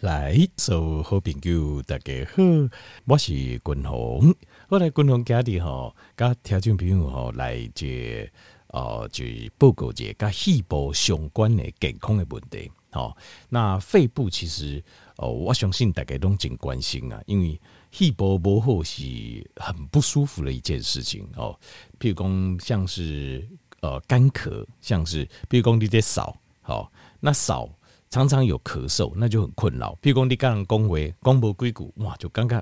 来，所有好朋友大家好，我是君宏。我来君宏家里吼，甲听众朋友吼来这呃，就报告一个肺部相关的健康的问题。好，那肺部其实哦，我相信大家都真关心啊，因为肺部不好是很不舒服的一件事情哦。譬如讲，像是呃干咳，像是譬如讲你在扫，好，那扫。常常有咳嗽，那就很困扰。譬如讲，你刚刚讲话讲无几句，哇，就刚刚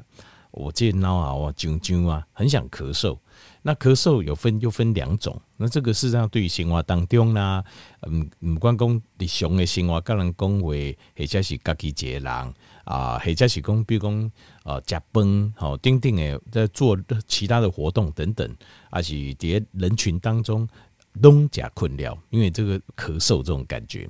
我这脑啊，我啾啾啊，很想咳嗽。那咳嗽有分，又分两种。那这个事实上对于生活当中啦，嗯，不管讲日常的生活，跟人讲话，或者是家己一个人啊，或者是讲，比如讲呃，食饭，好，丁丁的在做其他的活动等等，还是在人群当中拢加困扰，因为这个咳嗽这种感觉。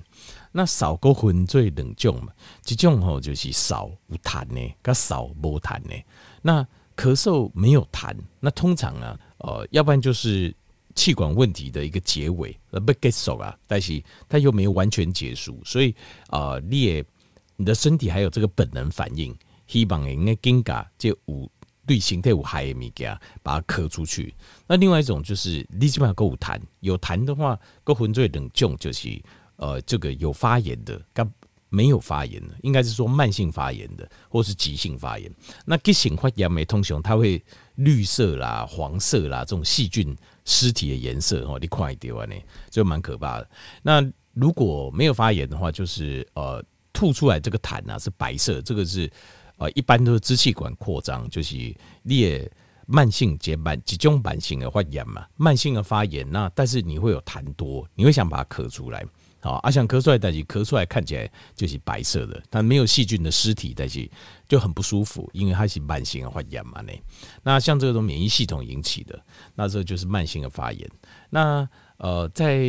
那扫过分最两种嘛，这种吼就是少有痰的，跟少无痰呢。那咳嗽没有痰，那通常啊，呃，要不然就是气管问题的一个结尾，呃不结束啊，但是它又没有完全结束，所以啊、呃，你也你的身体还有这个本能反应，希望应该更加就有对形态有害的物件，把它咳出去。那另外一种就是你基本上够有痰，有痰的话，过分最两种就是。呃，这个有发炎的，跟没有发炎的，应该是说慢性发炎的，或是急性发炎。那急性发炎没通常，它会绿色啦、黄色啦这种细菌尸体的颜色哦，你看一点呢，就蛮可怕的。那如果没有发炎的话，就是呃吐出来这个痰啊是白色，这个是呃一般都是支气管扩张，就是你也慢性结慢集中慢性的发炎嘛，慢性的发炎，那但是你会有痰多，你会想把它咳出来。好，阿想咳出来，但是咳出来看起来就是白色的，但没有细菌的尸体，但是就很不舒服，因为它是慢性的发炎嘛呢。那像这种免疫系统引起的，那这就是慢性的发炎。那呃，在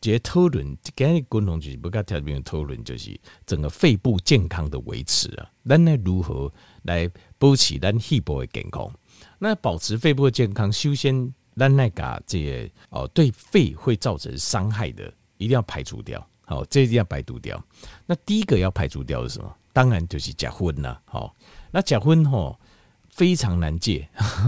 这讨论，今日共同就是不跟特别讨论，就是整个肺部健康的维持啊，咱来如何来保持咱肺部的健康？那保持肺部的健康，首先咱那个这哦，对肺会造成伤害的。一定要排除掉，好，这一定要排除掉。那第一个要排除掉是什么？当然就是假婚呐，好，那假婚吼非常难戒，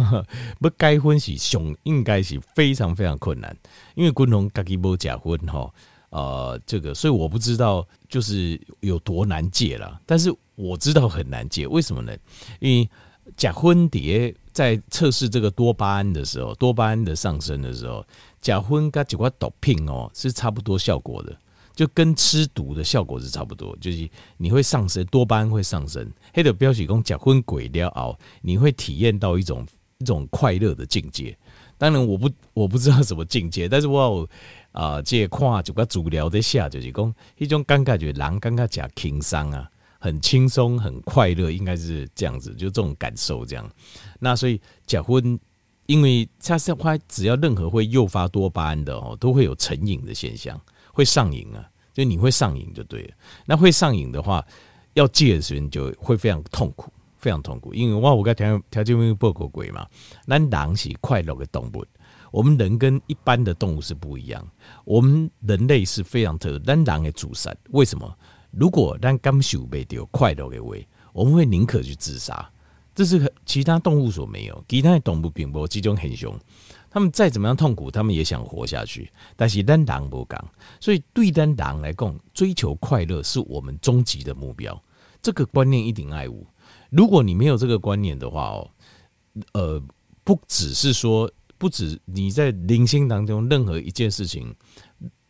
不该婚是熊，应该是非常非常困难，因为君宏家己无假婚吼，呃，这个所以我不知道就是有多难戒了，但是我知道很难戒，为什么呢？因为假婚蝶在测试这个多巴胺的时候，多巴胺的上升的时候。假婚跟几块毒品哦，是差不多效果的，就跟吃毒的效果是差不多，就是你会上升，多巴胺会上升。黑的标题讲假婚鬼了熬，你会体验到一种一种快乐的境界。当然我不我不知道什么境界，但是我啊这看就个主聊的下就是讲一种尴尬，就是人尴尬假轻松啊，很轻松很快乐，应该是这样子，就这种感受这样。那所以假婚。因为它是它，只要任何会诱发多巴胺的哦，都会有成瘾的现象，会上瘾啊，就你会上瘾就对了。那会上瘾的话，要戒的时候就会非常痛苦，非常痛苦。因为哇，我刚才条条件没报过鬼嘛，那狼是快乐的动物，我们人跟一般的动物是不一样，我们人类是非常特殊，但狼的主杀。为什么？如果咱感受不到快乐的味，我们会宁可去自杀。这是其他动物所没有，其他动物并不集中很凶，他们再怎么样痛苦，他们也想活下去。但是咱人不讲，所以对咱人来讲，追求快乐是我们终极的目标。这个观念一定爱无。如果你没有这个观念的话哦，呃，不只是说，不止你在灵性当中任何一件事情，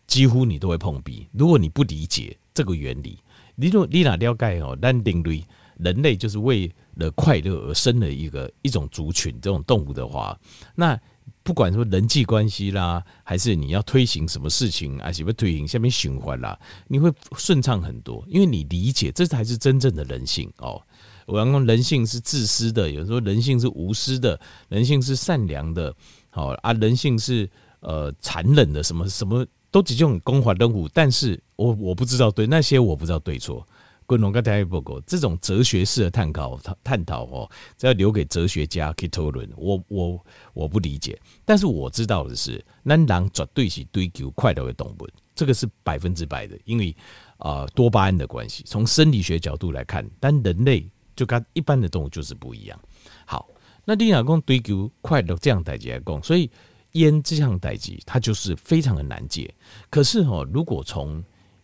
几乎你都会碰壁。如果你不理解这个原理，你若你哪了解哦，咱人类人类就是为了快乐而生的一个一种族群，这种动物的话，那不管说人际关系啦，还是你要推行什么事情，还是不推行下面循环啦，你会顺畅很多，因为你理解这才是真正的人性哦。我刚刚人性是自私的，有时候人性是无私的，人性是善良的，好啊，人性是呃残忍的，什么什么都只用公法任务，但是我我不知道对那些我不知道对错。君宏跟大家报告，这种哲学式的探讨，探讨哦，这要留给哲学家去讨论。我我我不理解，但是我知道的是，咱人绝对是追求快乐的动物，这个是百分之百的。因为啊、呃、多巴胺的关系。从生理学角度来看，但人类就跟一般的动物就是不一样。好，那你老公追求快乐这样代际来讲，所以烟这项代际它就是非常的难戒。可是哦，如果从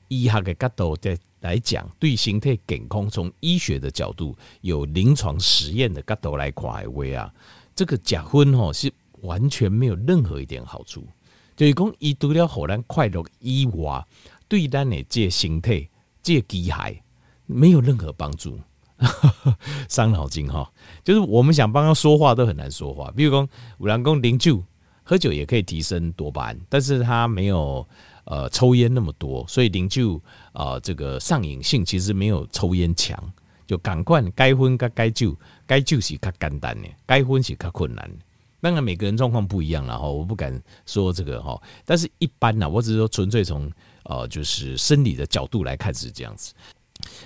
医学的角度在来讲，对身体健康，从医学的角度有临床实验的角度来看的话啊，这个假婚哦是完全没有任何一点好处。就是讲，伊除了让咱快乐以外，对咱的这身体、这机械没有任何帮助，伤脑筋哈。就是我们想帮他说话都很难说话。比如讲，有人讲啉酒，喝酒也可以提升多巴胺，但是他没有呃抽烟那么多，所以灵酒啊这个上瘾性其实没有抽烟强。就赶快该婚该该酒，该酒是较简单的，该婚是较困难。当然，每个人状况不一样了哈，我不敢说这个哈。但是，一般呢，我只是说纯粹从呃，就是生理的角度来看是这样子。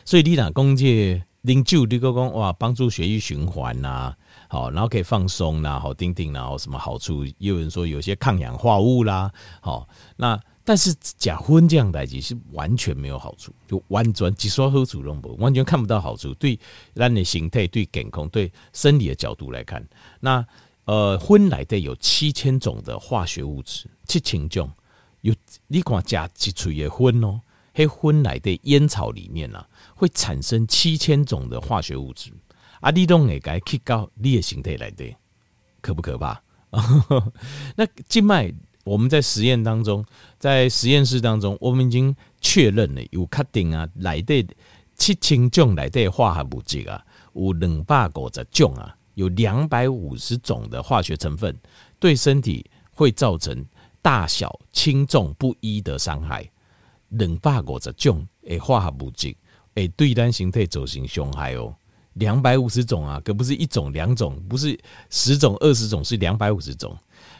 所以，你打工界啉酒，你个讲哇，帮助血液循环呐，好，然后可以放松呐，好，丁丁，然后什么好处？也有人说有些抗氧化物啦，好，那但是假婚这样代志是完全没有好处，就完全只说好处都没有，完全看不到好处。对让你形态、对健康、对生理的角度来看，那。呃，荤内底有七千种的化学物质，七千种有你看加一锤的荤哦，黑荤内底烟草里面啊，会产生七千种的化学物质啊，你都会该去到你的身体内底，可不可怕？那静脉我们在实验当中，在实验室当中，我们已经确认了有确定啊，内底七千种内底化学物质啊，有两百五十种啊。有两百五十种的化学成分，对身体会造成大小轻重不一的伤害。两百五十种诶化学物质诶对单形态走形伤害哦。两百五十种啊，可不是一种两种，不是十种二十种，是两百五十种。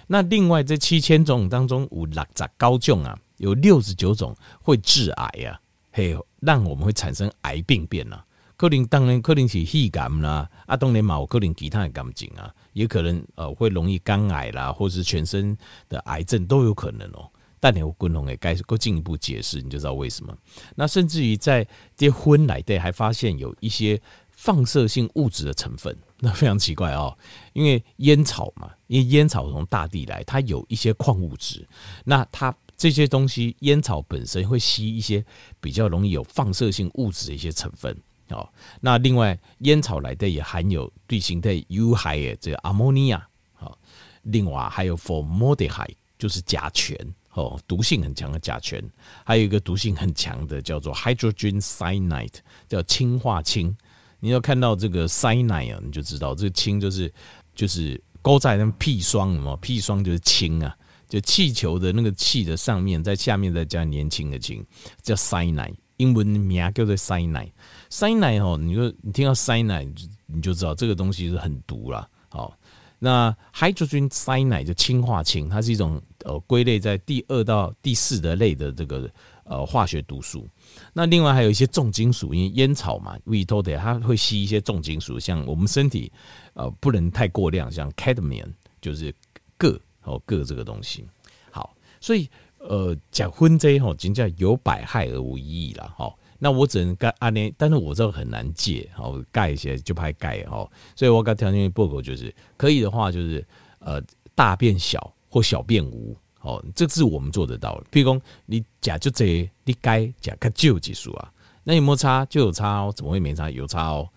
那另外这七千种当中，有六十九种啊，有六十九种会致癌啊，嘿，让我们会产生癌病变啊。可能当然可能是肺癌啦，啊，当然嘛有可能其他的感情啊，也可能呃会容易肝癌啦，或是全身的癌症都有可能哦、喔。但你有共同的该更进一步解释，你就知道为什么。那甚至于在结婚来的，还发现有一些放射性物质的成分，那非常奇怪哦、因为烟草嘛，因为烟草从大地来，它有一些矿物质，那它这些东西烟草本身会吸一些比较容易有放射性物质的一些成分。哦，那另外烟草来的也含有对形态有害的这个阿莫尼亚，好，另外还有 formaldehyde 就是甲醛，哦，毒性很强的甲醛，还有一个毒性很强的叫做 hydrogen cyanide，叫氢化氢。你要看到这个 cyanide 啊，你就知道这个氢就是就是勾在那砒霜，什么砒霜就是氢啊，就气球的那个气的上面，在下面再加年轻的氢，叫 cyanide，英文名叫做 cyanide。cyanide 哦，你就你听到 cyanide，你就知道这个东西是很毒啦。好，那 hydrogen cyanide 就氢化氢，它是一种呃归类在第二到第四的类的这个呃化学毒素。那另外还有一些重金属，因为烟草嘛，维托的它会吸一些重金属，像我们身体呃不能太过量，像 cadmium 就是铬哦铬这个东西。好，所以呃讲婚这吼，真叫有百害而无一益了哈。那我只能盖阿年，但是我这个很难戒，好盖一些就拍盖哦。所以我刚条件报告就是可以的话，就是呃大变小或小变无，哦，这是我们做得到的。譬如说你假就这，你盖假看就有技术啊，那有没有差就有差哦，怎么会没差？有差哦，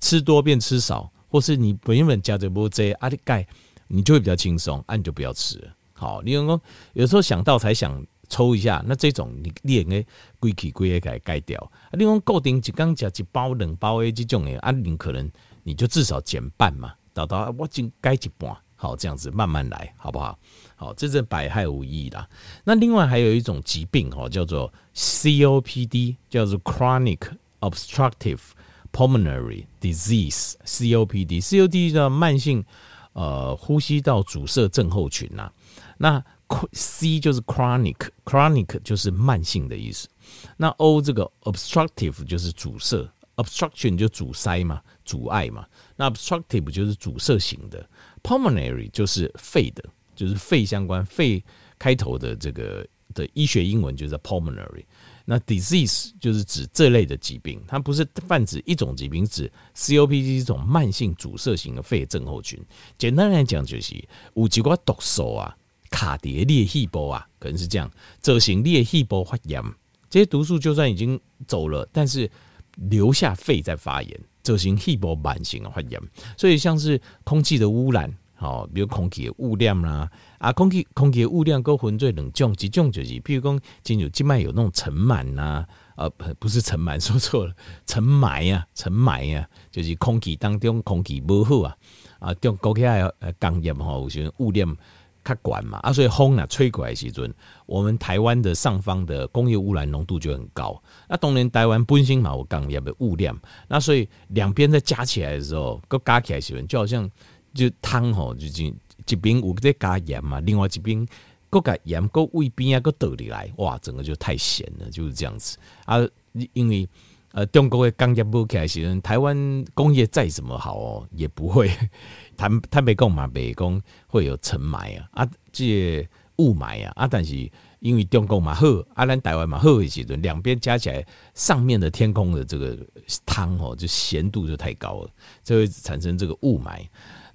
吃多变吃少，或是你本原本加这波这阿你盖，你就会比较轻松，啊你就不要吃。好，你有没有时候想到才想。抽一下，那这种你你应该规起规个给改掉。啊，你讲固定一缸加一包两包的这种诶，啊，你可能你就至少减半嘛，到到我仅改一半，好这样子慢慢来，好不好？好，这是百害无益啦。那另外还有一种疾病哦，叫做 COPD，叫做 Chronic Obstructive Pulmonary Disease，COPD，COPD 的慢性呃呼吸道阻塞症候群呐，那。C 就是 chronic，chronic 就是慢性的意思。那 O 这个 obstructive 就是阻塞，obstruction 就阻塞嘛，阻碍嘛。那 obstructive 就是阻塞型的，pulmonary 就是肺的，就是肺相关，肺开头的这个的医学英文就是 pulmonary。那 disease 就是指这类的疾病，它不是泛指一种疾病，指 COPD 是一种慢性阻塞型的肺症候群。简单来讲，就是有几个毒素啊，卡碟裂细胞啊，可能是这样，造成裂细胞发炎。这些毒素就算已经走了，但是留下肺在发炎，造成细胞慢性发炎。所以像是空气的污染。好，比如空气的污染啦，啊，空气空气的污染跟分做两种，一种就是，譬如讲，进入静脉有那种尘螨呐，呃，不是尘螨，说错了，尘霾啊，尘霾啊，就是空气当中空气不好啊，啊，中国起来呃工业吼，有些污染较悬嘛，啊，所以风啊吹过来时阵，我们台湾的上方的工业污染浓度就很高，那当然台湾本身嘛有工业的污染，那所以两边再加起来的时候，搁加起来时阵，就好像。就汤吼，就是一边有在加盐嘛，另外一边搁加盐，搁胃边啊搁倒里来，哇，整个就太咸了，就是这样子啊。因为呃，中国的工业不起来时，台湾工业再怎么好哦，也不会坦坦白讲嘛，北工会有尘霾啊，啊，这雾霾啊，啊，但是因为中国嘛好，啊，咱台湾嘛好的时阵，两边加起来，上面的天空的这个汤哦，就咸度就太高了，就会产生这个雾霾。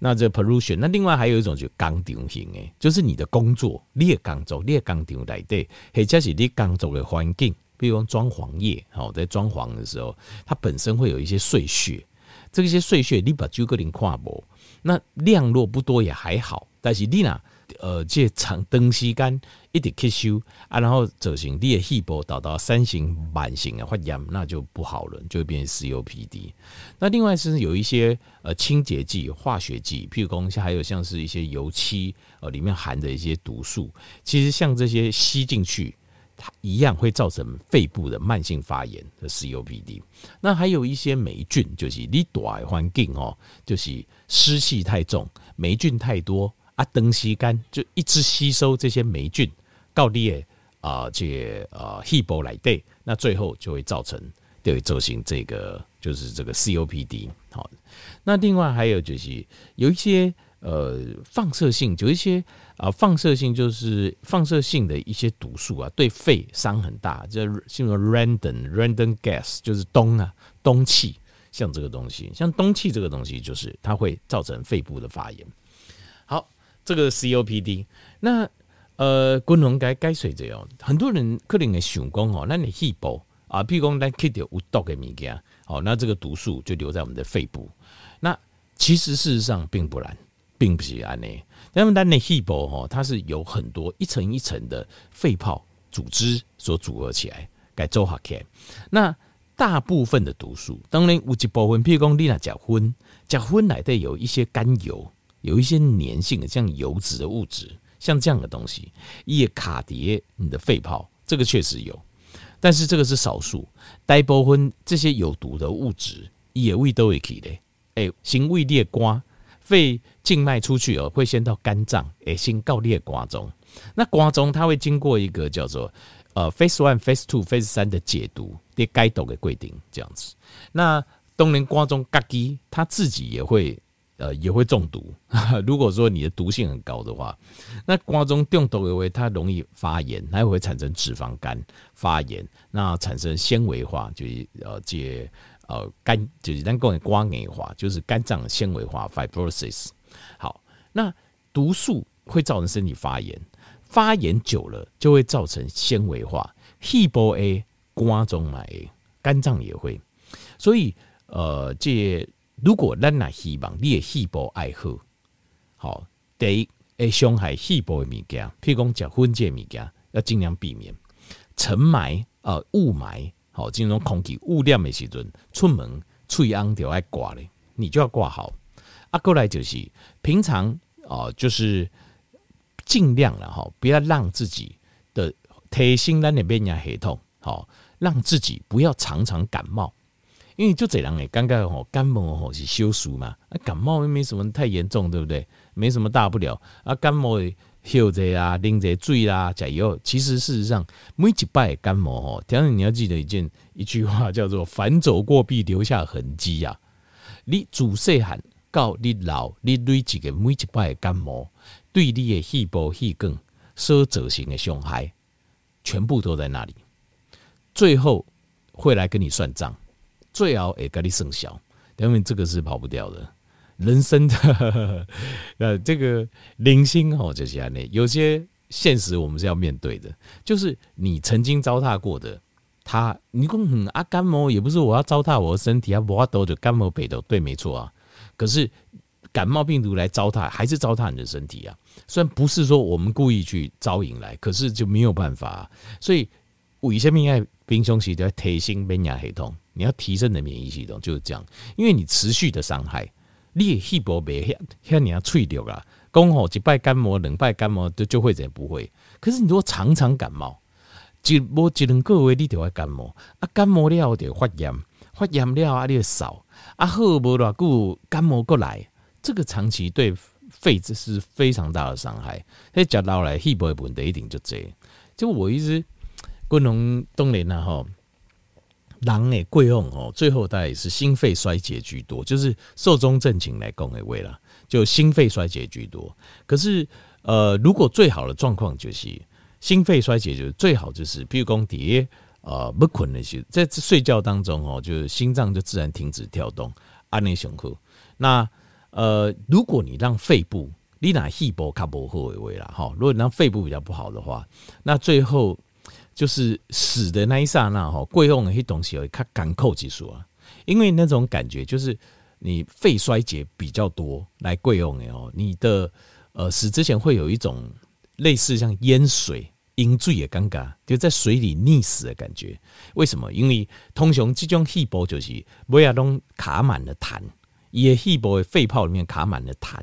那这 pollution，那另外还有一种就是工厂型诶，就是你的工作，你的工作，你的工厂来对，或者是你工作的环境，比如说装潢业，好，在装潢的时候，它本身会有一些碎屑，这些碎屑你把就个零跨不，那量若不多也还好，但是你呢？呃，这长长时间一直吸收啊，然后造成你的细胞导到三型慢性的发炎，那就不好了，就会变成 COPD。那另外是有一些呃清洁剂、化学剂，譬如说像还有像是一些油漆，呃，里面含的一些毒素，其实像这些吸进去，它一样会造成肺部的慢性发炎的 COPD。那还有一些霉菌，就是你大环境哦，就是湿气太重，霉菌太多。啊，长时间就一直吸收这些霉菌，到你的啊，这啊细胞来对，那最后就会造成，就会造成这个就是这个 COPD。好，那另外还有就是有一些呃放射性，有一些啊放射性就是放射性的一些毒素啊，对肺伤很大，叫什么 Radon Radon gas，就是氡啊氡气，像这个东西，像氡气这个东西，就是它会造成肺部的发炎。这个 COPD，那呃，功能该该随着哦。很多人可能会想讲哦，那你细胞啊，譬如讲咱吸掉有毒的物件，哦，那这个毒素就留在我们的肺部。那其实事实上并不然，并不是安内。那么咱的细胞哈，它是有很多一层一层的肺泡组织所组合起来，该做好看。那大部分的毒素，当然有一部分，譬如讲你那甲酚，甲酚内底有一些甘油。有一些粘性的，像油脂的物质，像这样的东西，也卡叠你的肺泡，这个确实有，但是这个是少数。大部分这些有毒的物质也未都会去的，哎，行胃裂瓜，肺静脉出去哦，会先到肝脏，哎，先告裂瓜中。那瓜中它会经过一个叫做呃 phase one、phase two、phase 三的解毒，的该懂的规定这样子。那当然瓜中嘎基，它自己也会。呃，也会中毒。如果说你的毒性很高的话，那瓜中中毒以为它容易发炎，它会产生脂肪肝发炎，那产生纤维化，就是呃，这呃肝就是咱讲的瓜硬化，就是肝脏纤维化 （fibrosis）。好，那毒素会造成身体发炎，发炎久了就会造成纤维化。细胞 A 瓜中买肝脏也会，所以呃，这。如果咱呐希望你的细胞爱好，好，第一会伤害细胞的物件，譬如讲甲分解物件，要尽量避免尘霾啊、雾霾，好，这种空气污染的时阵，出门喙瓮就爱挂咧，你就要挂好。啊，过来就是平常哦，就是尽量了哈，不要让自己的提升咱的免疫系统，好，让自己不要常常感冒。因为就这样诶，感觉吼感冒吼是小事嘛，啊感冒又没什么太严重，对不对？没什么大不了啊。感冒休者啊，啉者水啦，加油。其实事实上，每一摆感冒吼，当然你要记得一件一句话叫做“凡走过必留下痕迹”啊。你自细汉到你老，你累积个每一摆感冒，对你的细胞、细管所造成的伤害，全部都在那里。最后会来跟你算账，最后也跟你生效，因为这个是跑不掉的。人生的呃，这个零星哦，就是这样的。有些现实我们是要面对的，就是你曾经糟蹋过的他，你说嗯啊，感冒也不是我要糟蹋我的身体啊，我都就感冒北斗，对，没错啊。可是感冒病毒来糟蹋，还是糟蹋你的身体啊。虽然不是说我们故意去招引来，可是就没有办法啊。所以为什么爱兵凶器，就要提升免疫系统，你要提升你的免疫系统，就是这样，因为你持续的伤害。你的细胞别遐遐你要脆掉啦，讲吼一摆感冒，两摆感冒就就会怎不会？可是你如果常常感冒，一无一两个月你就会感冒，啊感冒了就发炎，发炎了啊你就少，啊好无偌久感冒过来，这个长期对肺子是非常大的伤害。迄食老来细胞的问题一定就这，就我一直不能当然啦吼。人诶，贵用哦，最后大概也是心肺衰竭居多，就是寿终正寝来讲诶，为了就心肺衰竭居多。可是，呃，如果最好的状况就是心肺衰竭，就是最好就是，比如讲底呃不困那些，在睡觉当中哦，就是心脏就自然停止跳动，安内雄厚。那呃，如果你让肺部你拿细胞卡不好为为了哈，如果你让肺部比较不好的话，那最后。就是死的那一刹那哈，贵用的些东西会较干扣技术啊，因为那种感觉就是你肺衰竭比较多来贵用的哦，你的呃死之前会有一种类似像淹水、饮醉也尴尬，就在水里溺死的感觉。为什么？因为通常这种细胞就是每下都卡满了痰，也细胞的肺泡里面卡满了痰，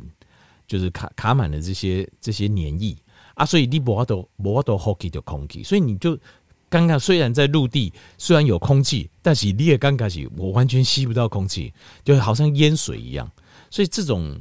就是卡卡满了这些这些黏液。啊，所以你无法度无法度呼吸到空气，所以你就刚刚虽然在陆地，虽然有空气，但是你也尴尬是，我完全吸不到空气，就好像淹水一样。所以这种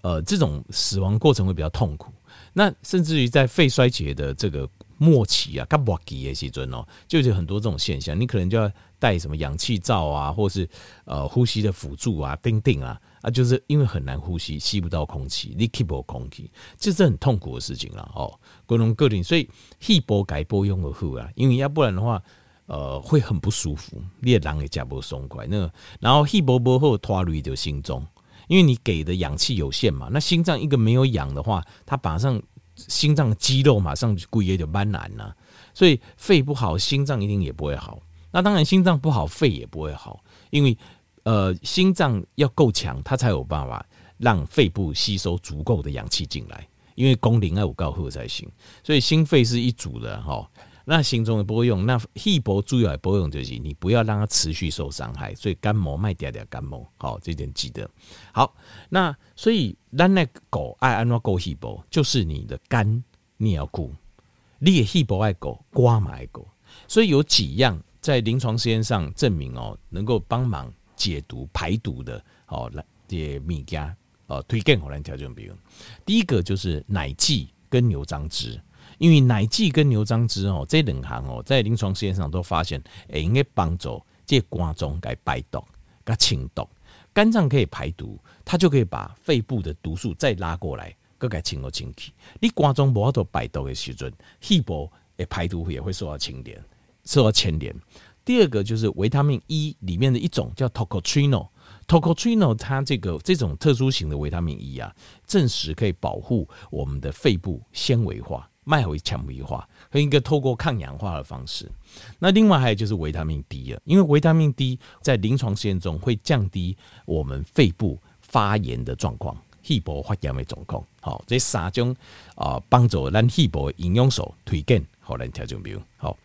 呃，这种死亡过程会比较痛苦。那甚至于在肺衰竭的这个末期啊，刚末期的时阵哦，就是很多这种现象，你可能就要带什么氧气罩啊，或是呃呼吸的辅助啊，钉钉啊。啊，就是因为很难呼吸，吸不到空气，你吸不到空气，这是很痛苦的事情了哦。各种各样，所以气波改波用的好啊，因为要不然的话，呃，会很不舒服，你也人也加不松快。那，然后气波波后拖累就心脏，因为你给的氧气有限嘛，那心脏一个没有氧的话，它马上心脏肌肉马上骨也就弯难了，所以肺不好，心脏一定也不会好。那当然，心脏不好，肺也不会好，因为。呃，心脏要够强，它才有办法让肺部吸收足够的氧气进来。因为功能要有够好才行，所以心肺是一组的哈。那心中的波用，那肺部主要的波用就是你不要让它持续受伤害。所以肝膜卖点点肝膜，好，这点记得。好，那所以咱那狗爱安怎顾肺部，就是你的肝你也要顾，你的肺部爱狗，瓜嘛爱狗。所以有几样在临床实验上证明哦，能够帮忙。解毒排毒的哦，来这物件哦，推荐我来调整。比如第一个就是奶剂跟牛樟汁，因为奶剂跟牛樟汁哦，这两行哦，在临床实验上都发现，诶，应该帮助这肝脏该排毒、该清毒。肝脏可以排毒，它就可以把肺部的毒素再拉过来，各该清个清气。你肝脏无法度排毒的时阵，肺部诶排毒也会受到牵连，受到牵连。第二个就是维他命 E 里面的一种叫 tocotrino。tocotrino 它这个这种特殊型的维他命 E 啊，证实可以保护我们的肺部纤维化、脉回纤维化和一个透过抗氧化的方式。那另外还有就是维他命 D 了，因为维他命 D 在临床实验中会降低我们肺部发炎的状况、肺部发炎的状况。好，这三种啊帮助咱肺部的营养素推荐，好来调整，比如好。